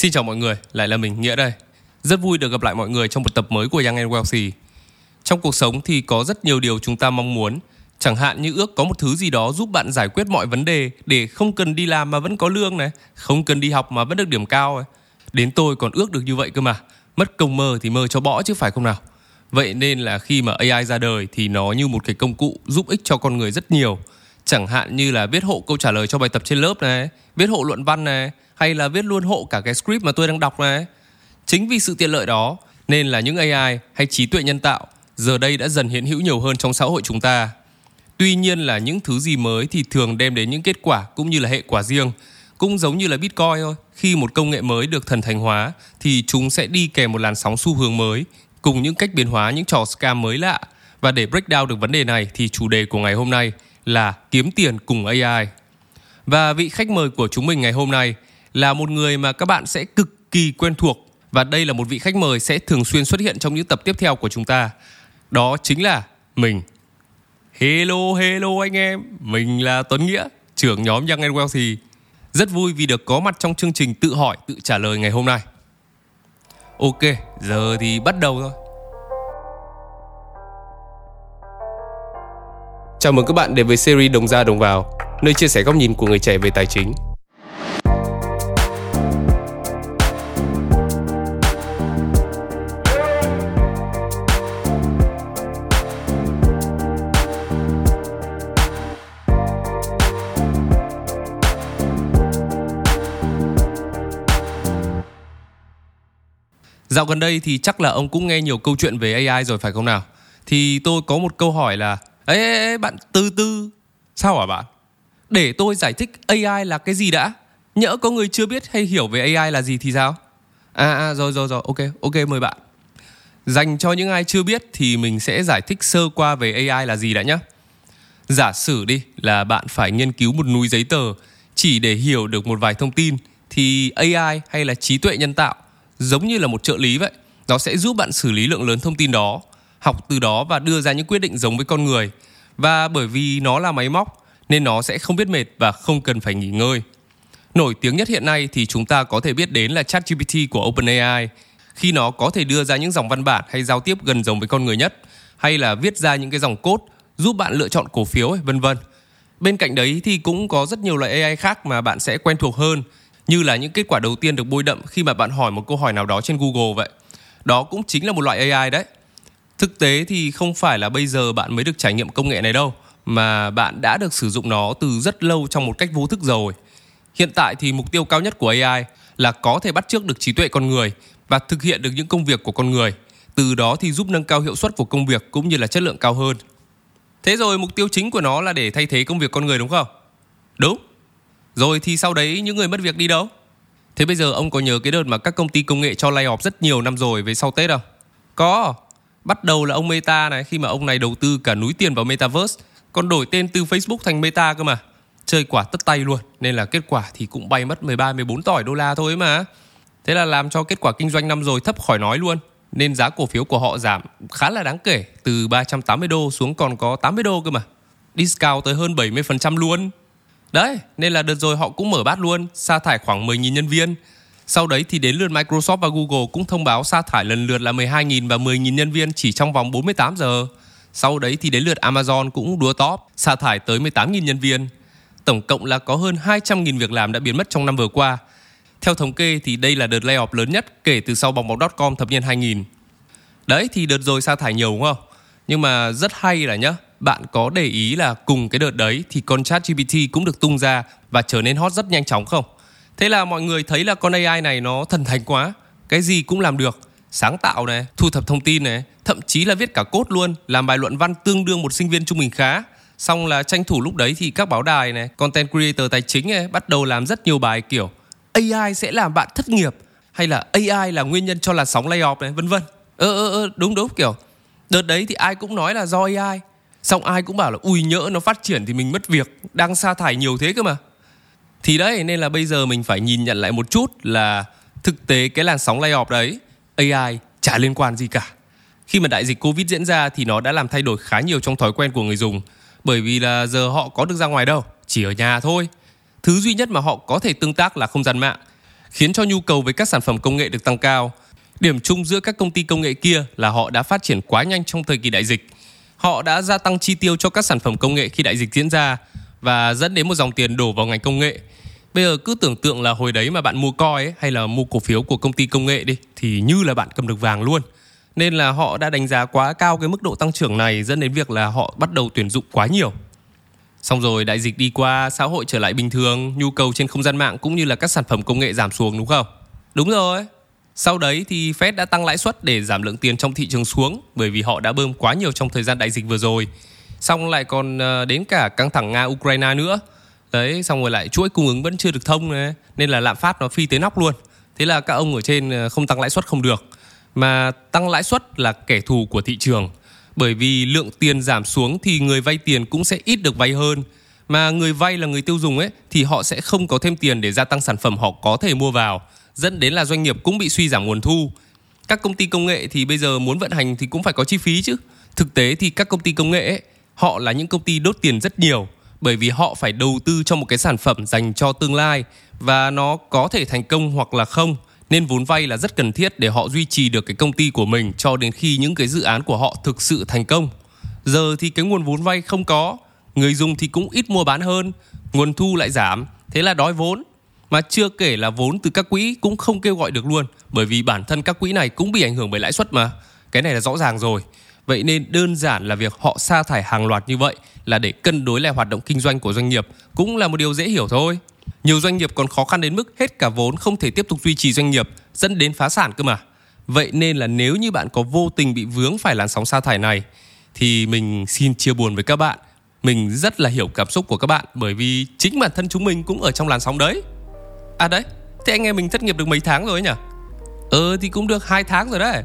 Xin chào mọi người, lại là mình Nghĩa đây. Rất vui được gặp lại mọi người trong một tập mới của Young and Wealthy. Trong cuộc sống thì có rất nhiều điều chúng ta mong muốn, chẳng hạn như ước có một thứ gì đó giúp bạn giải quyết mọi vấn đề để không cần đi làm mà vẫn có lương này, không cần đi học mà vẫn được điểm cao này. Đến tôi còn ước được như vậy cơ mà. Mất công mơ thì mơ cho bỏ chứ phải không nào? Vậy nên là khi mà AI ra đời thì nó như một cái công cụ giúp ích cho con người rất nhiều. Chẳng hạn như là viết hộ câu trả lời cho bài tập trên lớp này, viết hộ luận văn này, hay là viết luôn hộ cả cái script mà tôi đang đọc này. Chính vì sự tiện lợi đó nên là những AI hay trí tuệ nhân tạo giờ đây đã dần hiện hữu nhiều hơn trong xã hội chúng ta. Tuy nhiên là những thứ gì mới thì thường đem đến những kết quả cũng như là hệ quả riêng. Cũng giống như là Bitcoin thôi, khi một công nghệ mới được thần thành hóa thì chúng sẽ đi kèm một làn sóng xu hướng mới cùng những cách biến hóa những trò scam mới lạ. Và để break down được vấn đề này thì chủ đề của ngày hôm nay là kiếm tiền cùng AI. Và vị khách mời của chúng mình ngày hôm nay là một người mà các bạn sẽ cực kỳ quen thuộc và đây là một vị khách mời sẽ thường xuyên xuất hiện trong những tập tiếp theo của chúng ta. Đó chính là mình. Hello, hello anh em. Mình là Tuấn Nghĩa, trưởng nhóm Young and Wealthy. Rất vui vì được có mặt trong chương trình tự hỏi, tự trả lời ngày hôm nay. Ok, giờ thì bắt đầu thôi. Chào mừng các bạn đến với series Đồng ra đồng vào, nơi chia sẻ góc nhìn của người trẻ về tài chính. Dạo gần đây thì chắc là ông cũng nghe nhiều câu chuyện về AI rồi phải không nào? Thì tôi có một câu hỏi là Ê, ê, ê bạn từ từ. Sao hả bạn? Để tôi giải thích AI là cái gì đã. Nhỡ có người chưa biết hay hiểu về AI là gì thì sao? À, à rồi rồi rồi. Ok ok mời bạn. Dành cho những ai chưa biết thì mình sẽ giải thích sơ qua về AI là gì đã nhé Giả sử đi là bạn phải nghiên cứu một núi giấy tờ chỉ để hiểu được một vài thông tin thì AI hay là trí tuệ nhân tạo giống như là một trợ lý vậy. Nó sẽ giúp bạn xử lý lượng lớn thông tin đó học từ đó và đưa ra những quyết định giống với con người và bởi vì nó là máy móc, nên nó sẽ không biết mệt và không cần phải nghỉ ngơi nổi tiếng nhất hiện nay thì chúng ta có thể biết đến là ChatGPT của OpenAI, khi nó có thể đưa ra những dòng văn bản hay giao tiếp gần giống với con người nhất, hay là viết ra những cái dòng code giúp bạn lựa chọn cổ phiếu vân vân bên cạnh đấy thì cũng có rất nhiều loại AI khác mà bạn sẽ quen thuộc hơn, như là những kết quả đầu tiên được bôi đậm khi mà bạn hỏi một câu hỏi nào đó trên Google vậy. Đó cũng chính là một loại AI đấy. Thực tế thì không phải là bây giờ bạn mới được trải nghiệm công nghệ này đâu, mà bạn đã được sử dụng nó từ rất lâu trong một cách vô thức rồi. Hiện tại thì mục tiêu cao nhất của AI là có thể bắt chước được trí tuệ con người và thực hiện được những công việc của con người. Từ đó thì giúp nâng cao hiệu suất của công việc cũng như là chất lượng cao hơn. Thế rồi mục tiêu chính của nó là để thay thế công việc con người đúng không? Đúng. Rồi thì sau đấy những người mất việc đi đâu? Thế bây giờ ông có nhớ cái đợt mà các công ty công nghệ cho lay off rất nhiều năm rồi về sau Tết không? Có. Bắt đầu là ông Meta này khi mà ông này đầu tư cả núi tiền vào Metaverse, còn đổi tên từ Facebook thành Meta cơ mà. Chơi quả tất tay luôn, nên là kết quả thì cũng bay mất 13 14 tỏi đô la thôi mà. Thế là làm cho kết quả kinh doanh năm rồi thấp khỏi nói luôn. Nên giá cổ phiếu của họ giảm khá là đáng kể, từ 380 đô xuống còn có 80 đô cơ mà. Discount tới hơn 70% luôn. Đấy, nên là đợt rồi họ cũng mở bát luôn, sa thải khoảng 10.000 nhân viên. Sau đấy thì đến lượt Microsoft và Google cũng thông báo sa thải lần lượt là 12.000 và 10.000 nhân viên chỉ trong vòng 48 giờ. Sau đấy thì đến lượt Amazon cũng đua top, sa thải tới 18.000 nhân viên. Tổng cộng là có hơn 200.000 việc làm đã biến mất trong năm vừa qua. Theo thống kê thì đây là đợt layoff lớn nhất kể từ sau bóng bóng.com thập niên 2000. Đấy thì đợt rồi sa thải nhiều đúng không? Nhưng mà rất hay là nhá, bạn có để ý là cùng cái đợt đấy thì con chat GPT cũng được tung ra và trở nên hot rất nhanh chóng không? Thế là mọi người thấy là con AI này nó thần thánh quá, cái gì cũng làm được, sáng tạo này, thu thập thông tin này, thậm chí là viết cả cốt luôn, làm bài luận văn tương đương một sinh viên trung bình khá. Xong là tranh thủ lúc đấy thì các báo đài này, content creator tài chính này bắt đầu làm rất nhiều bài kiểu AI sẽ làm bạn thất nghiệp hay là AI là nguyên nhân cho làn sóng layoff này vân vân. Ơ ơ ơ đúng đúng kiểu. Đợt đấy thì ai cũng nói là do AI Xong ai cũng bảo là ui nhỡ nó phát triển thì mình mất việc Đang sa thải nhiều thế cơ mà. Thì đấy, nên là bây giờ mình phải nhìn nhận lại một chút là Thực tế cái làn sóng layoff đấy AI chả liên quan gì cả Khi mà đại dịch Covid diễn ra thì nó đã làm thay đổi khá nhiều trong thói quen của người dùng, Bởi vì là giờ họ có được ra ngoài đâu, Chỉ ở nhà thôi Thứ duy nhất mà họ có thể tương tác là không gian mạng, khiến cho nhu cầu với các sản phẩm công nghệ được tăng cao. Điểm chung giữa các công ty công nghệ kia là họ đã phát triển quá nhanh trong thời kỳ đại dịch. Họ đã gia tăng chi tiêu cho các sản phẩm công nghệ khi đại dịch diễn ra và dẫn đến một dòng tiền đổ vào ngành công nghệ. Bây giờ cứ tưởng tượng là hồi đấy mà bạn mua coi ấy, hay là mua cổ phiếu của công ty công nghệ đi thì như là bạn cầm được vàng luôn. Nên là họ đã đánh giá quá cao cái mức độ tăng trưởng này dẫn đến việc là họ bắt đầu tuyển dụng quá nhiều. Xong rồi đại dịch đi qua, xã hội trở lại bình thường, nhu cầu trên không gian mạng cũng như là các sản phẩm công nghệ giảm xuống đúng không? Đúng rồi. Sau đấy thì Fed đã tăng lãi suất để giảm lượng tiền trong thị trường xuống bởi vì họ đã bơm quá nhiều trong thời gian đại dịch vừa rồi. Xong lại còn ờ, đến cả căng thẳng Nga-Ukraine nữa. Đấy, xong rồi lại chuỗi cung ứng vẫn chưa được thông này, nên là lạm phát nó phi tới nóc luôn. Thế là các ông ở trên ờ, không tăng lãi suất không được. Mà tăng lãi suất là kẻ thù của thị trường bởi vì lượng tiền giảm xuống thì người vay tiền cũng sẽ ít được vay hơn mà người vay là người tiêu dùng ấy thì họ sẽ không có thêm tiền để gia tăng sản phẩm họ có thể mua vào dẫn đến là doanh nghiệp cũng bị suy giảm nguồn thu các công ty công nghệ thì bây giờ muốn vận hành thì cũng phải có chi phí chứ thực tế thì các công ty công nghệ ấy, họ là những công ty đốt tiền rất nhiều bởi vì họ phải đầu tư cho một cái sản phẩm dành cho tương lai và nó có thể thành công hoặc là không nên vốn vay là rất cần thiết để họ duy trì được cái công ty của mình cho đến khi những cái dự án của họ thực sự thành công. Giờ thì cái nguồn vốn vay không có, người dùng thì cũng ít mua bán hơn, nguồn thu lại giảm, thế là đói vốn. Mà chưa kể là vốn từ các quỹ cũng không kêu gọi được luôn, bởi vì bản thân các quỹ này cũng bị ảnh hưởng bởi lãi suất mà. Cái này là rõ ràng rồi. Vậy nên đơn giản là việc họ sa thải hàng loạt như vậy là để cân đối lại hoạt động kinh doanh của doanh nghiệp cũng là một điều dễ hiểu thôi. Nhiều doanh nghiệp còn khó khăn đến mức hết cả vốn không thể tiếp tục duy trì doanh nghiệp, dẫn đến phá sản cơ mà. Vậy nên là nếu như bạn có vô tình bị vướng phải làn sóng sa thải này thì mình xin chia buồn với các bạn. Mình rất là hiểu cảm xúc của các bạn bởi vì chính bản thân chúng mình cũng ở trong làn sóng đấy. À đấy, thế anh em mình thất nghiệp được mấy tháng rồi nhỉ? Ờ thì cũng được hai tháng rồi đấy.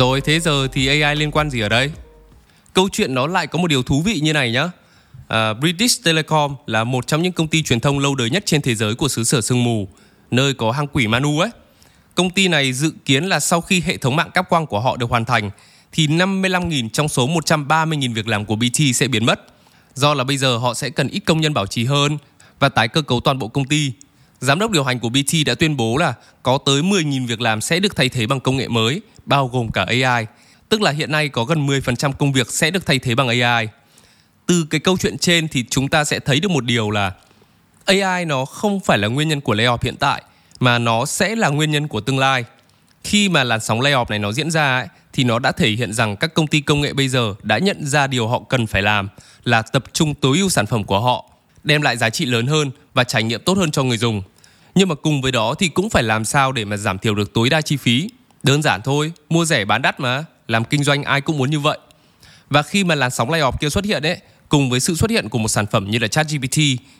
Rồi thế giờ thì AI liên quan gì ở đây? Câu chuyện nó lại có một điều thú vị như này nhá. À, British Telecom là một trong những công ty truyền thông lâu đời nhất trên thế giới của xứ sở sương mù, nơi có hang quỷ Manu ấy. Công ty này dự kiến là sau khi hệ thống mạng cáp quang của họ được hoàn thành thì 55.000 trong số 130.000 việc làm của BT sẽ biến mất. Do là bây giờ họ sẽ cần ít công nhân bảo trì hơn và tái cơ cấu toàn bộ công ty. Giám đốc điều hành của BT đã tuyên bố là có tới 10.000 việc làm sẽ được thay thế bằng công nghệ mới bao gồm cả AI, tức là hiện nay có gần 10% công việc sẽ được thay thế bằng AI. Từ cái câu chuyện trên thì chúng ta sẽ thấy được một điều là AI nó không phải là nguyên nhân của layoff hiện tại mà nó sẽ là nguyên nhân của tương lai. Khi mà làn sóng layoff này nó diễn ra ấy, thì nó đã thể hiện rằng các công ty công nghệ bây giờ đã nhận ra điều họ cần phải làm là tập trung tối ưu sản phẩm của họ, đem lại giá trị lớn hơn và trải nghiệm tốt hơn cho người dùng. Nhưng mà cùng với đó thì cũng phải làm sao để mà giảm thiểu được tối đa chi phí Đơn giản thôi, mua rẻ bán đắt mà, làm kinh doanh ai cũng muốn như vậy. Và khi mà làn sóng layoff kia xuất hiện ấy, cùng với sự xuất hiện của một sản phẩm như là ChatGPT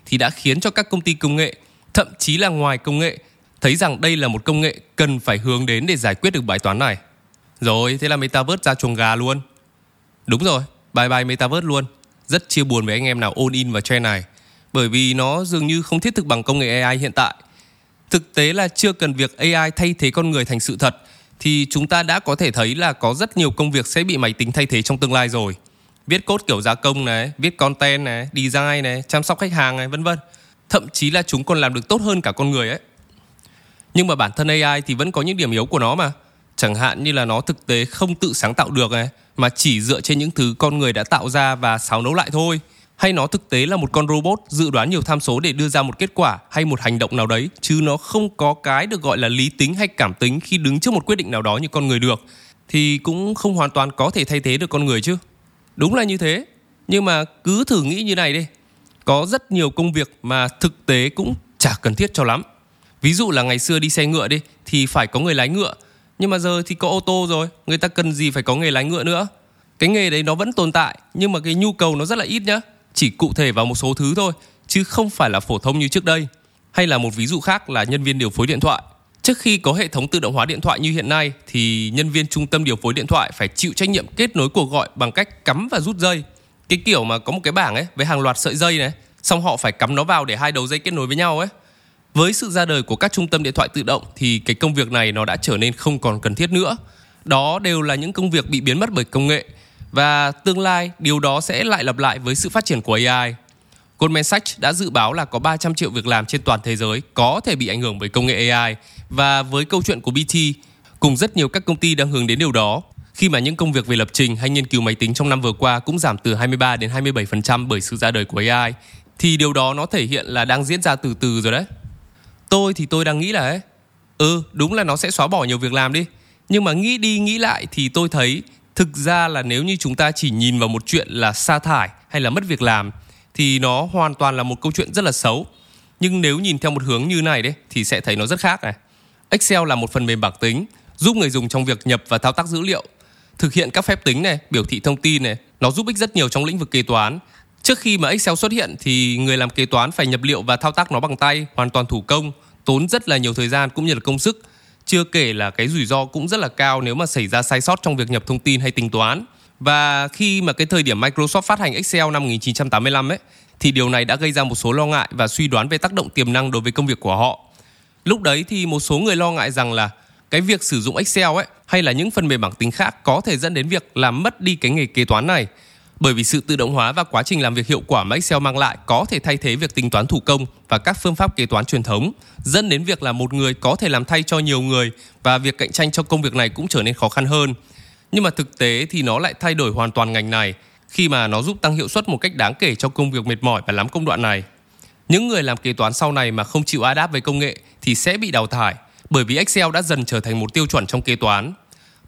thì đã khiến cho các công ty công nghệ, thậm chí là ngoài công nghệ, thấy rằng đây là một công nghệ cần phải hướng đến để giải quyết được bài toán này. Rồi, thế là Metaverse ra chuồng gà luôn. Đúng rồi, bye bye Metaverse luôn. Rất chia buồn với anh em nào ôn in vào trend này. Bởi vì nó dường như không thiết thực bằng công nghệ AI hiện tại. Thực tế là chưa cần việc AI thay thế con người thành sự thật thì chúng ta đã có thể thấy là có rất nhiều công việc sẽ bị máy tính thay thế trong tương lai rồi. Viết code kiểu gia công này, viết content này, design này, chăm sóc khách hàng này, vân vân. Thậm chí là chúng còn làm được tốt hơn cả con người ấy. Nhưng mà bản thân AI thì vẫn có những điểm yếu của nó mà. Chẳng hạn như là nó thực tế không tự sáng tạo được này, mà chỉ dựa trên những thứ con người đã tạo ra và xáo nấu lại thôi hay nó thực tế là một con robot dự đoán nhiều tham số để đưa ra một kết quả hay một hành động nào đấy, chứ nó không có cái được gọi là lý tính hay cảm tính khi đứng trước một quyết định nào đó như con người được, thì cũng không hoàn toàn có thể thay thế được con người chứ. Đúng là như thế. Nhưng mà cứ thử nghĩ như này đi. Có rất nhiều công việc mà thực tế cũng chả cần thiết cho lắm. Ví dụ là ngày xưa đi xe ngựa đi, thì phải có người lái ngựa. Nhưng mà giờ thì có ô tô rồi, người ta cần gì phải có nghề lái ngựa nữa? Cái nghề đấy nó vẫn tồn tại, nhưng mà cái nhu cầu nó rất là ít nhá chỉ cụ thể vào một số thứ thôi chứ không phải là phổ thông như trước đây. Hay là một ví dụ khác là nhân viên điều phối điện thoại. Trước khi có hệ thống tự động hóa điện thoại như hiện nay thì nhân viên trung tâm điều phối điện thoại phải chịu trách nhiệm kết nối cuộc gọi bằng cách cắm và rút dây. Cái kiểu mà có một cái bảng ấy với hàng loạt sợi dây này, xong họ phải cắm nó vào để hai đầu dây kết nối với nhau ấy. Với sự ra đời của các trung tâm điện thoại tự động thì cái công việc này nó đã trở nên không còn cần thiết nữa. Đó đều là những công việc bị biến mất bởi công nghệ và tương lai điều đó sẽ lại lặp lại với sự phát triển của AI. Goldman Sachs đã dự báo là có 300 triệu việc làm trên toàn thế giới có thể bị ảnh hưởng bởi công nghệ AI và với câu chuyện của BT cùng rất nhiều các công ty đang hướng đến điều đó khi mà những công việc về lập trình hay nghiên cứu máy tính trong năm vừa qua cũng giảm từ 23 đến 27% bởi sự ra đời của AI thì điều đó nó thể hiện là đang diễn ra từ từ rồi đấy. Tôi thì tôi đang nghĩ là ấy, ừ đúng là nó sẽ xóa bỏ nhiều việc làm đi. Nhưng mà nghĩ đi nghĩ lại thì tôi thấy thực ra là nếu như chúng ta chỉ nhìn vào một chuyện là sa thải hay là mất việc làm thì nó hoàn toàn là một câu chuyện rất là xấu. Nhưng nếu nhìn theo một hướng như này đấy thì sẽ thấy nó rất khác này. Excel là một phần mềm bảng tính giúp người dùng trong việc nhập và thao tác dữ liệu, thực hiện các phép tính này, biểu thị thông tin này, nó giúp ích rất nhiều trong lĩnh vực kế toán. Trước khi mà Excel xuất hiện thì người làm kế toán phải nhập liệu và thao tác nó bằng tay, hoàn toàn thủ công, tốn rất là nhiều thời gian cũng như là công sức. Chưa kể là cái rủi ro cũng rất là cao nếu mà xảy ra sai sót trong việc nhập thông tin hay tính toán. Và khi mà cái thời điểm Microsoft phát hành Excel năm 1985 ấy, thì điều này đã gây ra một số lo ngại và suy đoán về tác động tiềm năng đối với công việc của họ. Lúc đấy thì một số người lo ngại rằng là cái việc sử dụng Excel ấy, hay là những phần mềm bảng tính khác có thể dẫn đến việc làm mất đi cái nghề kế toán này. Bởi vì sự tự động hóa và quá trình làm việc hiệu quả mà Excel mang lại có thể thay thế việc tính toán thủ công và các phương pháp kế toán truyền thống, dẫn đến việc là một người có thể làm thay cho nhiều người và việc cạnh tranh trong công việc này cũng trở nên khó khăn hơn. Nhưng mà thực tế thì nó lại thay đổi hoàn toàn ngành này khi mà nó giúp tăng hiệu suất một cách đáng kể cho công việc mệt mỏi và lắm công đoạn này. Những người làm kế toán sau này mà không chịu adapt với công nghệ thì sẽ bị đào thải bởi vì Excel đã dần trở thành một tiêu chuẩn trong kế toán.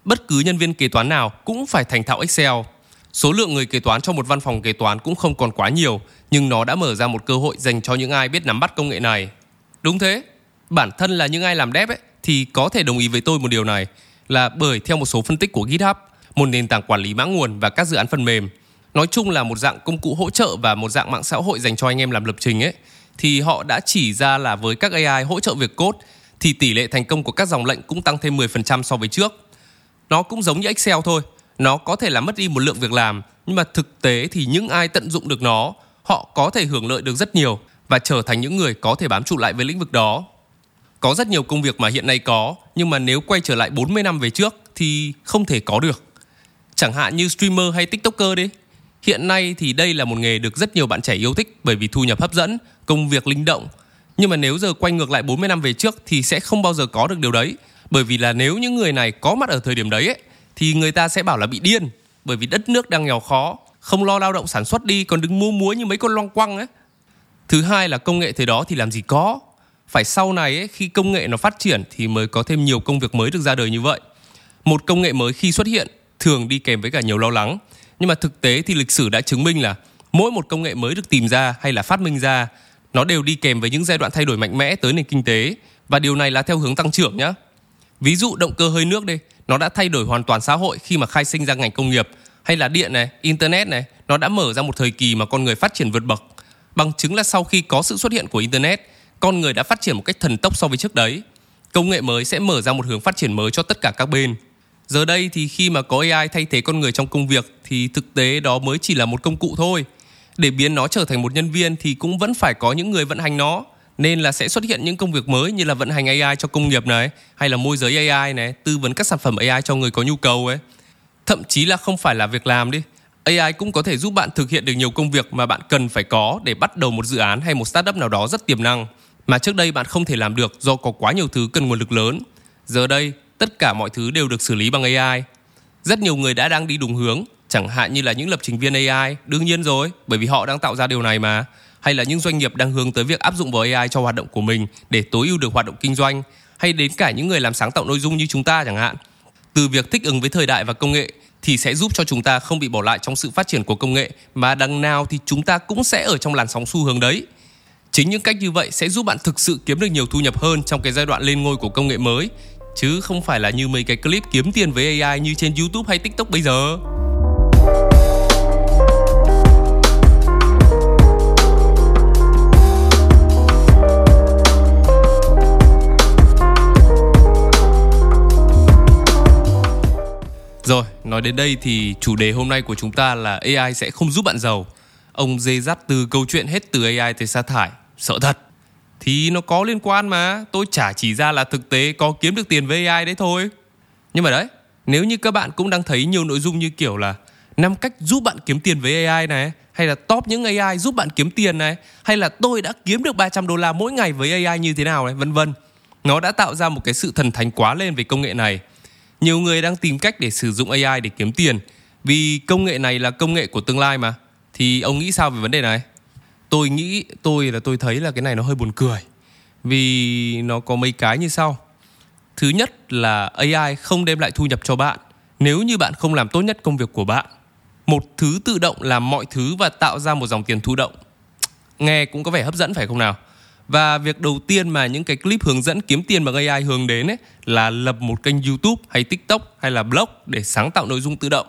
Bất cứ nhân viên kế toán nào cũng phải thành thạo Excel. Số lượng người kế toán trong một văn phòng kế toán cũng không còn quá nhiều, nhưng nó đã mở ra một cơ hội dành cho những ai biết nắm bắt công nghệ này. Đúng thế, bản thân là những ai làm dev ấy, thì có thể đồng ý với tôi một điều này là bởi theo một số phân tích của GitHub, một nền tảng quản lý mã nguồn và các dự án phần mềm, nói chung là một dạng công cụ hỗ trợ và một dạng mạng xã hội dành cho anh em làm lập trình ấy, thì họ đã chỉ ra là với các AI hỗ trợ việc code thì tỷ lệ thành công của các dòng lệnh cũng tăng thêm 10% so với trước. Nó cũng giống như Excel thôi, nó có thể làm mất đi một lượng việc làm, nhưng mà thực tế thì những ai tận dụng được nó, họ có thể hưởng lợi được rất nhiều và trở thành những người có thể bám trụ lại với lĩnh vực đó. Có rất nhiều công việc mà hiện nay có, nhưng mà nếu quay trở lại 40 năm về trước thì không thể có được. Chẳng hạn như streamer hay tiktoker đi. Hiện nay thì đây là một nghề được rất nhiều bạn trẻ yêu thích bởi vì thu nhập hấp dẫn, công việc linh động nhưng mà nếu giờ quay ngược lại 40 năm về trước thì sẽ không bao giờ có được điều đấy. Bởi vì là nếu những người này có mặt ở thời điểm đấy ấy, thì người ta sẽ bảo là bị điên. Bởi vì đất nước đang nghèo khó, không lo lao động sản xuất đi còn đứng mua muối như mấy con loang quăng ấy. Thứ hai là công nghệ thời đó thì làm gì có. Phải sau này ấy, khi công nghệ nó phát triển thì mới có thêm nhiều công việc mới được ra đời như vậy. Một công nghệ mới khi xuất hiện thường đi kèm với cả nhiều lo lắng. Nhưng mà thực tế thì lịch sử đã chứng minh là mỗi một công nghệ mới được tìm ra hay là phát minh ra nó đều đi kèm với những giai đoạn thay đổi mạnh mẽ tới nền kinh tế và điều này là theo hướng tăng trưởng nhé. Ví dụ động cơ hơi nước đi, nó đã thay đổi hoàn toàn xã hội khi mà khai sinh ra ngành công nghiệp hay là điện này, internet này, nó đã mở ra một thời kỳ mà con người phát triển vượt bậc. Bằng chứng là sau khi có sự xuất hiện của internet, con người đã phát triển một cách thần tốc so với trước đấy. Công nghệ mới sẽ mở ra một hướng phát triển mới cho tất cả các bên. Giờ đây thì khi mà có AI thay thế con người trong công việc thì thực tế đó mới chỉ là một công cụ thôi để biến nó trở thành một nhân viên thì cũng vẫn phải có những người vận hành nó nên là sẽ xuất hiện những công việc mới như là vận hành AI cho công nghiệp này hay là môi giới AI này, tư vấn các sản phẩm AI cho người có nhu cầu ấy. Thậm chí là không phải là việc làm đi. AI cũng có thể giúp bạn thực hiện được nhiều công việc mà bạn cần phải có để bắt đầu một dự án hay một startup nào đó rất tiềm năng mà trước đây bạn không thể làm được do có quá nhiều thứ cần nguồn lực lớn. Giờ đây, tất cả mọi thứ đều được xử lý bằng AI. Rất nhiều người đã đang đi đúng hướng chẳng hạn như là những lập trình viên AI, đương nhiên rồi, bởi vì họ đang tạo ra điều này mà, hay là những doanh nghiệp đang hướng tới việc áp dụng vào AI cho hoạt động của mình để tối ưu được hoạt động kinh doanh, hay đến cả những người làm sáng tạo nội dung như chúng ta chẳng hạn. Từ việc thích ứng với thời đại và công nghệ thì sẽ giúp cho chúng ta không bị bỏ lại trong sự phát triển của công nghệ mà đằng nào thì chúng ta cũng sẽ ở trong làn sóng xu hướng đấy. Chính những cách như vậy sẽ giúp bạn thực sự kiếm được nhiều thu nhập hơn trong cái giai đoạn lên ngôi của công nghệ mới chứ không phải là như mấy cái clip kiếm tiền với AI như trên YouTube hay TikTok bây giờ. Nói đến đây thì chủ đề hôm nay của chúng ta là AI sẽ không giúp bạn giàu. Ông dê dắt từ câu chuyện hết từ AI tới sa thải, sợ thật. Thì nó có liên quan mà. Tôi chả chỉ ra là thực tế có kiếm được tiền với AI đấy thôi. Nhưng mà đấy Nếu như các bạn cũng đang thấy nhiều nội dung như kiểu là năm cách giúp bạn kiếm tiền với AI này hay là top những AI giúp bạn kiếm tiền này hay là tôi đã kiếm được 300 đô la mỗi ngày với AI như thế nào này vân vân. Nó đã tạo ra một cái sự thần thánh quá lên về công nghệ này nhiều người đang tìm cách để sử dụng AI để kiếm tiền. Vì công nghệ này là công nghệ của tương lai mà. Thì ông nghĩ sao về vấn đề này? Tôi nghĩ, tôi là tôi thấy là cái này nó hơi buồn cười. Vì nó có mấy cái như sau. Thứ nhất là AI không đem lại thu nhập cho bạn. Nếu như bạn không làm tốt nhất công việc của bạn, một thứ tự động làm mọi thứ và tạo ra một dòng tiền thụ động. Nghe cũng có vẻ hấp dẫn, phải không nào? Và việc đầu tiên mà những cái clip hướng dẫn kiếm tiền bằng AI hướng đến ấy là lập một kênh YouTube hay TikTok hay là blog để sáng tạo nội dung tự động.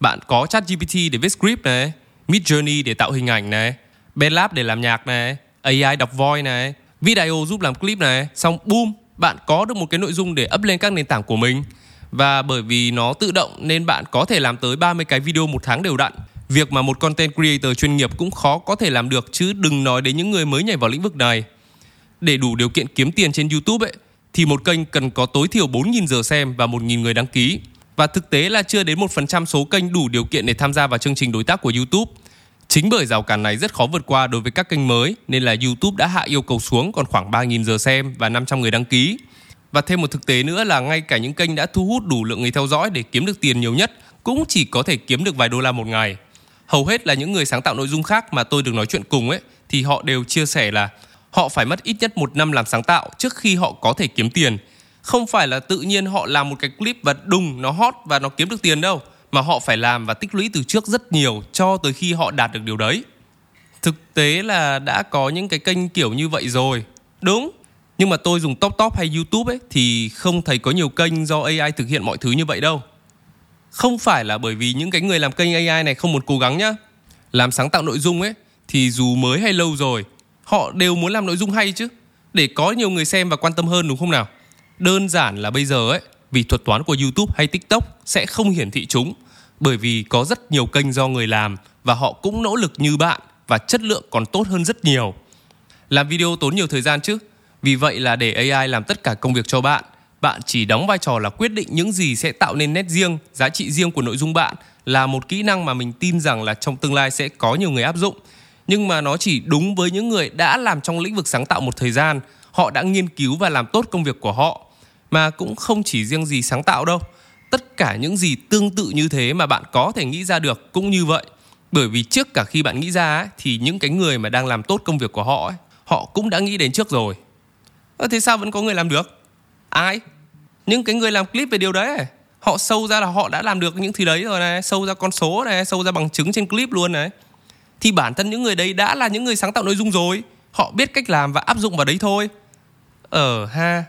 Bạn có ChatGPT để viết script này, Midjourney để tạo hình ảnh này, Bedlab để làm nhạc này, AI đọc voice này, Video giúp làm clip này, xong boom, bạn có được một cái nội dung để up lên các nền tảng của mình và bởi vì nó tự động nên bạn có thể làm tới 30 cái video một tháng đều đặn. Việc mà một content creator chuyên nghiệp cũng khó có thể làm được, chứ đừng nói đến những người mới nhảy vào lĩnh vực này. Để đủ điều kiện kiếm tiền trên YouTube ấy, thì một kênh cần có tối thiểu 4.000 giờ xem và 1.000 người đăng ký. Và thực tế là chưa đến 1% số kênh đủ điều kiện để tham gia vào chương trình đối tác của YouTube. Chính bởi rào cản này rất khó vượt qua đối với các kênh mới, nên là YouTube đã hạ yêu cầu xuống còn khoảng 3.000 giờ xem và 500 người đăng ký. Và thêm một thực tế nữa là ngay cả những kênh đã thu hút đủ lượng người theo dõi để kiếm được tiền nhiều nhất, cũng chỉ có thể kiếm được vài đô la một ngày. Hầu hết là những người sáng tạo nội dung khác mà tôi được nói chuyện cùng ấy thì họ đều chia sẻ là họ phải mất ít nhất một năm làm sáng tạo trước khi họ có thể kiếm tiền. Không phải là tự nhiên họ làm một cái clip và đùng nó hot và nó kiếm được tiền đâu mà họ phải làm và tích lũy từ trước rất nhiều cho tới khi họ đạt được điều đấy. Thực tế là đã có những cái kênh kiểu như vậy rồi. Đúng, nhưng mà tôi dùng top top hay youtube ấy thì không thấy có nhiều kênh do ai thực hiện mọi thứ như vậy đâu không phải là bởi vì những cái người làm kênh ai này không muốn cố gắng nhá. Làm sáng tạo nội dung ấy thì dù mới hay lâu rồi họ đều muốn làm nội dung hay chứ. Để có nhiều người xem và quan tâm hơn đúng không nào? Đơn giản là bây giờ ấy vì thuật toán của youtube hay tiktok sẽ không hiển thị chúng. Bởi vì có rất nhiều kênh do người làm và họ cũng nỗ lực như bạn và chất lượng còn tốt hơn rất nhiều. Làm video tốn nhiều thời gian chứ. Vì vậy là để AI làm tất cả công việc cho bạn, bạn chỉ đóng vai trò là quyết định những gì sẽ tạo nên nét riêng, giá trị riêng của nội dung bạn là một kỹ năng mà mình tin rằng là trong tương lai sẽ có nhiều người áp dụng. Nhưng mà nó chỉ đúng với những người đã làm trong lĩnh vực sáng tạo một thời gian, họ đã nghiên cứu và làm tốt công việc của họ. Mà cũng không chỉ riêng gì sáng tạo đâu. Tất cả những gì tương tự như thế mà bạn có thể nghĩ ra được cũng như vậy. Bởi vì trước cả khi bạn nghĩ ra ấy, thì những cái người mà đang làm tốt công việc của họ ấy, họ cũng đã nghĩ đến trước rồi. Thế sao vẫn có người làm được? Ai? Những cái người làm clip về điều đấy. Họ sâu ra là họ đã làm được những thứ đấy rồi này. Sâu ra con số này, Sâu ra bằng chứng trên clip luôn này. Thì bản thân những người đấy đã là những người sáng tạo nội dung rồi. Họ biết cách làm và áp dụng vào đấy thôi. Ờ ha.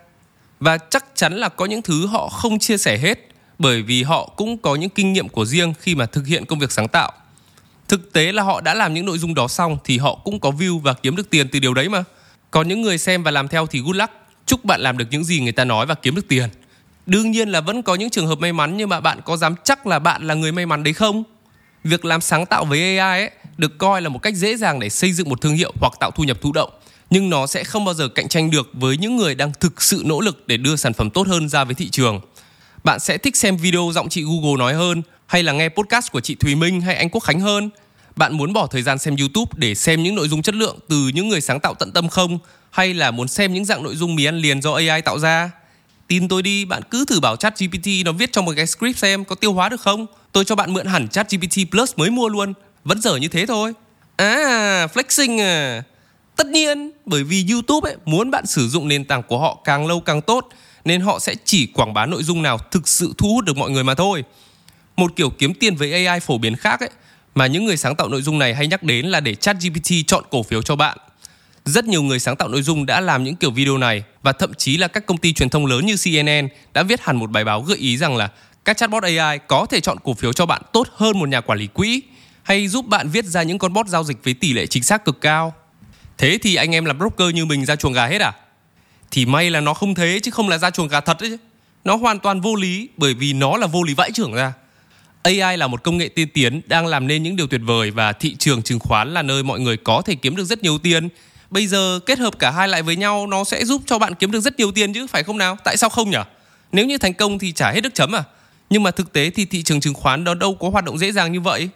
Và chắc chắn là có những thứ họ không chia sẻ hết, Bởi vì họ cũng có những kinh nghiệm của riêng Khi mà thực hiện công việc sáng tạo. Thực tế là họ đã làm những nội dung đó xong Thì họ cũng có view và kiếm được tiền từ điều đấy mà. Còn những người xem và làm theo thì good luck. Chúc bạn làm được những gì người ta nói và kiếm được tiền. Đương nhiên là vẫn có những trường hợp may mắn, nhưng mà bạn có dám chắc là bạn là người may mắn đấy không? Việc làm sáng tạo với AI ấy được coi là một cách dễ dàng để xây dựng một thương hiệu hoặc tạo thu nhập thụ động nhưng nó sẽ không bao giờ cạnh tranh được với những người đang thực sự nỗ lực để đưa sản phẩm tốt hơn ra với thị trường. Bạn sẽ thích xem video giọng chị Google nói hơn, hay là nghe podcast của chị Thùy Minh hay anh Quốc Khánh hơn bạn muốn bỏ thời gian xem YouTube để xem những nội dung chất lượng từ những người sáng tạo tận tâm không? Hay là muốn xem những dạng nội dung mì ăn liền do AI tạo ra? Tin tôi đi, bạn cứ thử bảo chat GPT nó viết trong một cái script xem có tiêu hóa được không? Tôi cho bạn mượn hẳn chat GPT Plus mới mua luôn. Vẫn dở như thế thôi. À, flexing à. Tất nhiên, bởi vì YouTube ấy muốn bạn sử dụng nền tảng của họ càng lâu càng tốt nên họ sẽ chỉ quảng bá nội dung nào thực sự thu hút được mọi người mà thôi. Một kiểu kiếm tiền với AI phổ biến khác ấy mà những người sáng tạo nội dung này hay nhắc đến là để ChatGPT chọn cổ phiếu cho bạn. Rất nhiều người sáng tạo nội dung đã làm những kiểu video này và thậm chí là các công ty truyền thông lớn như CNN đã viết hẳn một bài báo gợi ý rằng là các chatbot AI có thể chọn cổ phiếu cho bạn tốt hơn một nhà quản lý quỹ hay giúp bạn viết ra những con bot giao dịch với tỷ lệ chính xác cực cao. Thế thì anh em làm broker như mình ra chuồng gà hết à? Thì may là nó không thế chứ không là ra chuồng gà thật đấy chứ. Nó hoàn toàn vô lý bởi vì nó là vô lý vãi trưởng ra. AI là một công nghệ tiên tiến đang làm nên những điều tuyệt vời và thị trường chứng khoán là nơi mọi người có thể kiếm được rất nhiều tiền Bây giờ kết hợp cả hai lại với nhau nó sẽ giúp cho bạn kiếm được rất nhiều tiền chứ phải không nào? Tại sao không nhỉ? Nếu như thành công thì trả hết nước chấm à? Nhưng mà thực tế thì thị trường chứng khoán đó đâu có hoạt động dễ dàng như vậy.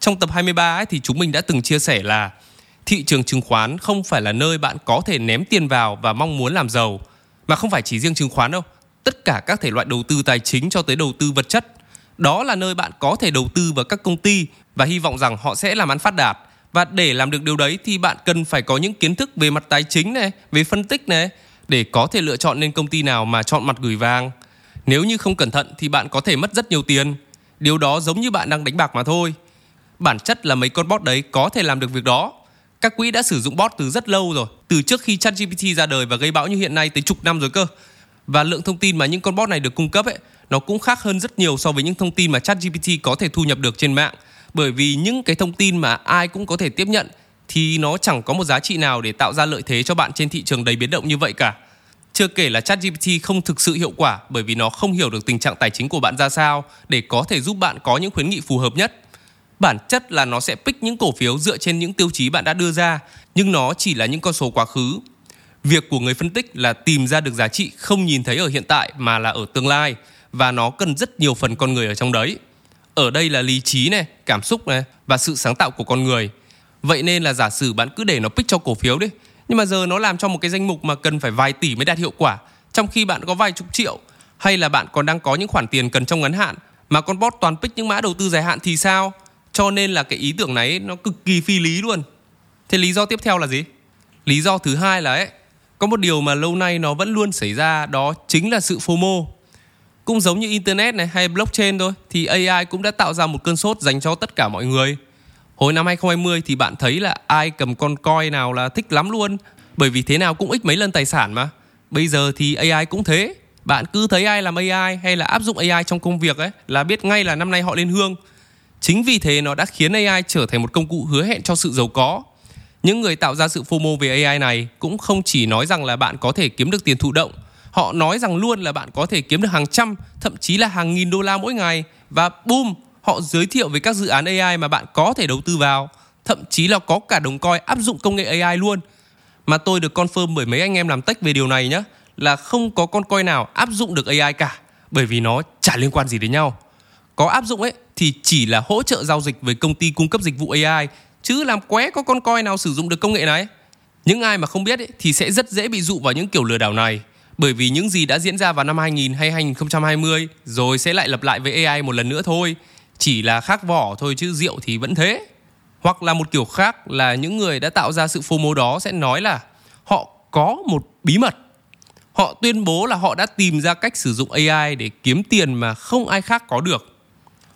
Trong tập 23 ấy, thì chúng mình đã từng chia sẻ là thị trường chứng khoán không phải là nơi bạn có thể ném tiền vào và mong muốn làm giàu, mà không phải chỉ riêng chứng khoán đâu. Tất cả các thể loại đầu tư tài chính cho tới đầu tư vật chất, đó là nơi bạn có thể đầu tư vào các công ty và hy vọng rằng họ sẽ làm ăn phát đạt. Và để làm được điều đấy thì bạn cần phải có những kiến thức về mặt tài chính này, về phân tích này để có thể lựa chọn nên công ty nào mà chọn mặt gửi vàng. Nếu như không cẩn thận thì bạn có thể mất rất nhiều tiền. Điều đó giống như bạn đang đánh bạc mà thôi. Bản chất là mấy con bot đấy có thể làm được việc đó. Các quỹ đã sử dụng bot từ rất lâu rồi, từ trước khi ChatGPT ra đời và gây bão như hiện nay tới chục năm rồi cơ. Và lượng thông tin mà những con bot này được cung cấp ấy, nó cũng khác hơn rất nhiều so với những thông tin mà ChatGPT có thể thu nhập được trên mạng. Bởi vì những cái thông tin mà ai cũng có thể tiếp nhận thì nó chẳng có một giá trị nào để tạo ra lợi thế cho bạn trên thị trường đầy biến động như vậy cả. Chưa kể là ChatGPT không thực sự hiệu quả bởi vì nó không hiểu được tình trạng tài chính của bạn ra sao để có thể giúp bạn có những khuyến nghị phù hợp nhất. Bản chất là nó sẽ pick những cổ phiếu dựa trên những tiêu chí bạn đã đưa ra, nhưng nó chỉ là những con số quá khứ. Việc của người phân tích là tìm ra được giá trị không nhìn thấy ở hiện tại mà là ở tương lai và nó cần rất nhiều phần con người ở trong đấy. Ở đây là lý trí này, cảm xúc này và sự sáng tạo của con người. Vậy nên là giả sử bạn cứ để nó pick cho cổ phiếu đi nhưng mà giờ nó làm cho một cái danh mục mà cần phải vài tỷ mới đạt hiệu quả trong khi bạn có vài chục triệu hay là bạn còn đang có những khoản tiền cần trong ngắn hạn mà con bot toàn pick những mã đầu tư dài hạn thì sao cho nên là cái ý tưởng này nó cực kỳ phi lý luôn thế lý do tiếp theo là gì lý do thứ hai là ấy có một điều mà lâu nay nó vẫn luôn xảy ra đó chính là sự FOMO cũng giống như internet này, hay blockchain thôi, thì AI cũng đã tạo ra một cơn sốt dành cho tất cả mọi người. Hồi năm 2020 thì bạn thấy là ai cầm con coin nào là thích lắm luôn, Bởi vì thế nào cũng ích mấy lần tài sản mà. Bây giờ thì AI cũng thế. Bạn cứ thấy ai làm AI hay là áp dụng AI trong công việc ấy Là biết ngay là năm nay họ lên hương. Chính vì thế nó đã khiến AI trở thành một công cụ hứa hẹn cho sự giàu có. Những người tạo ra sự FOMO về AI này Cũng không chỉ nói rằng là bạn có thể kiếm được tiền thụ động Họ nói rằng luôn là bạn có thể kiếm được hàng trăm Thậm chí là hàng nghìn đô la mỗi ngày Và boom họ giới thiệu về các dự án AI mà bạn có thể đầu tư vào, thậm chí là có cả đồng coi áp dụng công nghệ AI luôn. Mà tôi được confirm bởi mấy anh em làm tech về điều này nhé, là không có con coi nào áp dụng được AI cả, bởi vì nó chả liên quan gì đến nhau. Có áp dụng ấy thì chỉ là hỗ trợ giao dịch với công ty cung cấp dịch vụ AI, chứ làm qué có con coi nào sử dụng được công nghệ này. Những ai mà không biết ấy, thì sẽ rất dễ bị dụ vào những kiểu lừa đảo này bởi vì những gì đã diễn ra vào năm 2000 hay 2020 rồi sẽ lại lặp lại với AI một lần nữa thôi. Chỉ là khác vỏ thôi chứ rượu thì vẫn thế. Hoặc là một kiểu khác là những người đã tạo ra sự FOMO đó sẽ nói là họ có một bí mật. Họ tuyên bố là họ đã tìm ra cách sử dụng AI để kiếm tiền mà không ai khác có được.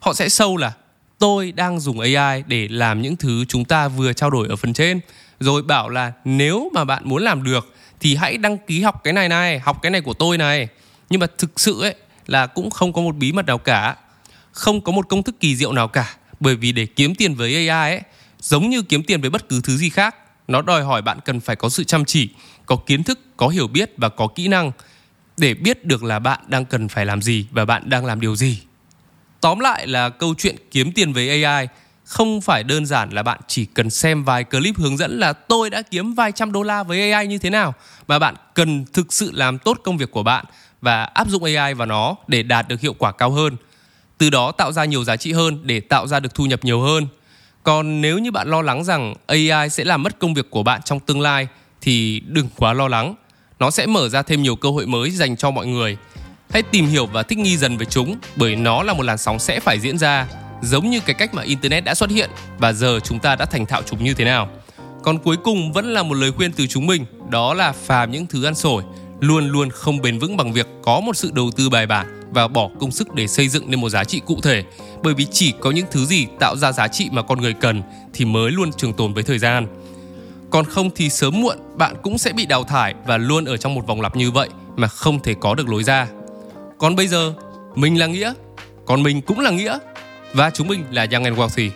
Họ sẽ sâu là, tôi đang dùng AI để làm những thứ chúng ta vừa trao đổi ở phần trên. Rồi bảo là, nếu mà bạn muốn làm được thì hãy đăng ký học cái này này, học cái này của tôi này. Nhưng mà thực sự ấy là cũng không có một bí mật nào cả. Không có một công thức kỳ diệu nào cả. Bởi vì để kiếm tiền với AI ấy, giống như kiếm tiền với bất cứ thứ gì khác, nó đòi hỏi bạn cần phải có sự chăm chỉ, có kiến thức, có hiểu biết và có kỹ năng để biết được là bạn đang cần phải làm gì và bạn đang làm điều gì. Tóm lại là câu chuyện kiếm tiền với AI không phải đơn giản là bạn chỉ cần xem vài clip hướng dẫn là tôi đã kiếm vài trăm đô la với AI như thế nào mà bạn cần thực sự làm tốt công việc của bạn và áp dụng AI vào nó để đạt được hiệu quả cao hơn từ đó tạo ra nhiều giá trị hơn để tạo ra được thu nhập nhiều hơn. Còn nếu như bạn lo lắng rằng AI sẽ làm mất công việc của bạn trong tương lai thì đừng quá lo lắng. Nó sẽ mở ra thêm nhiều cơ hội mới dành cho mọi người. Hãy tìm hiểu và thích nghi dần với chúng bởi nó là một làn sóng sẽ phải diễn ra, giống như cái cách mà internet đã xuất hiện và giờ chúng ta đã thành thạo chúng như thế nào. Còn cuối cùng vẫn là một lời khuyên từ chúng mình, đó là phàm những thứ ăn sổi luôn luôn không bền vững bằng việc có một sự đầu tư bài bản và bỏ công sức để xây dựng nên một giá trị cụ thể. Bởi vì chỉ có những thứ gì tạo ra giá trị mà con người cần thì mới luôn trường tồn với thời gian. Còn không thì sớm muộn bạn cũng sẽ bị đào thải và luôn ở trong một vòng lặp như vậy mà không thể có được lối ra. Còn bây giờ mình là nghĩa còn mình cũng là nghĩa và chúng mình là Young and Wealthy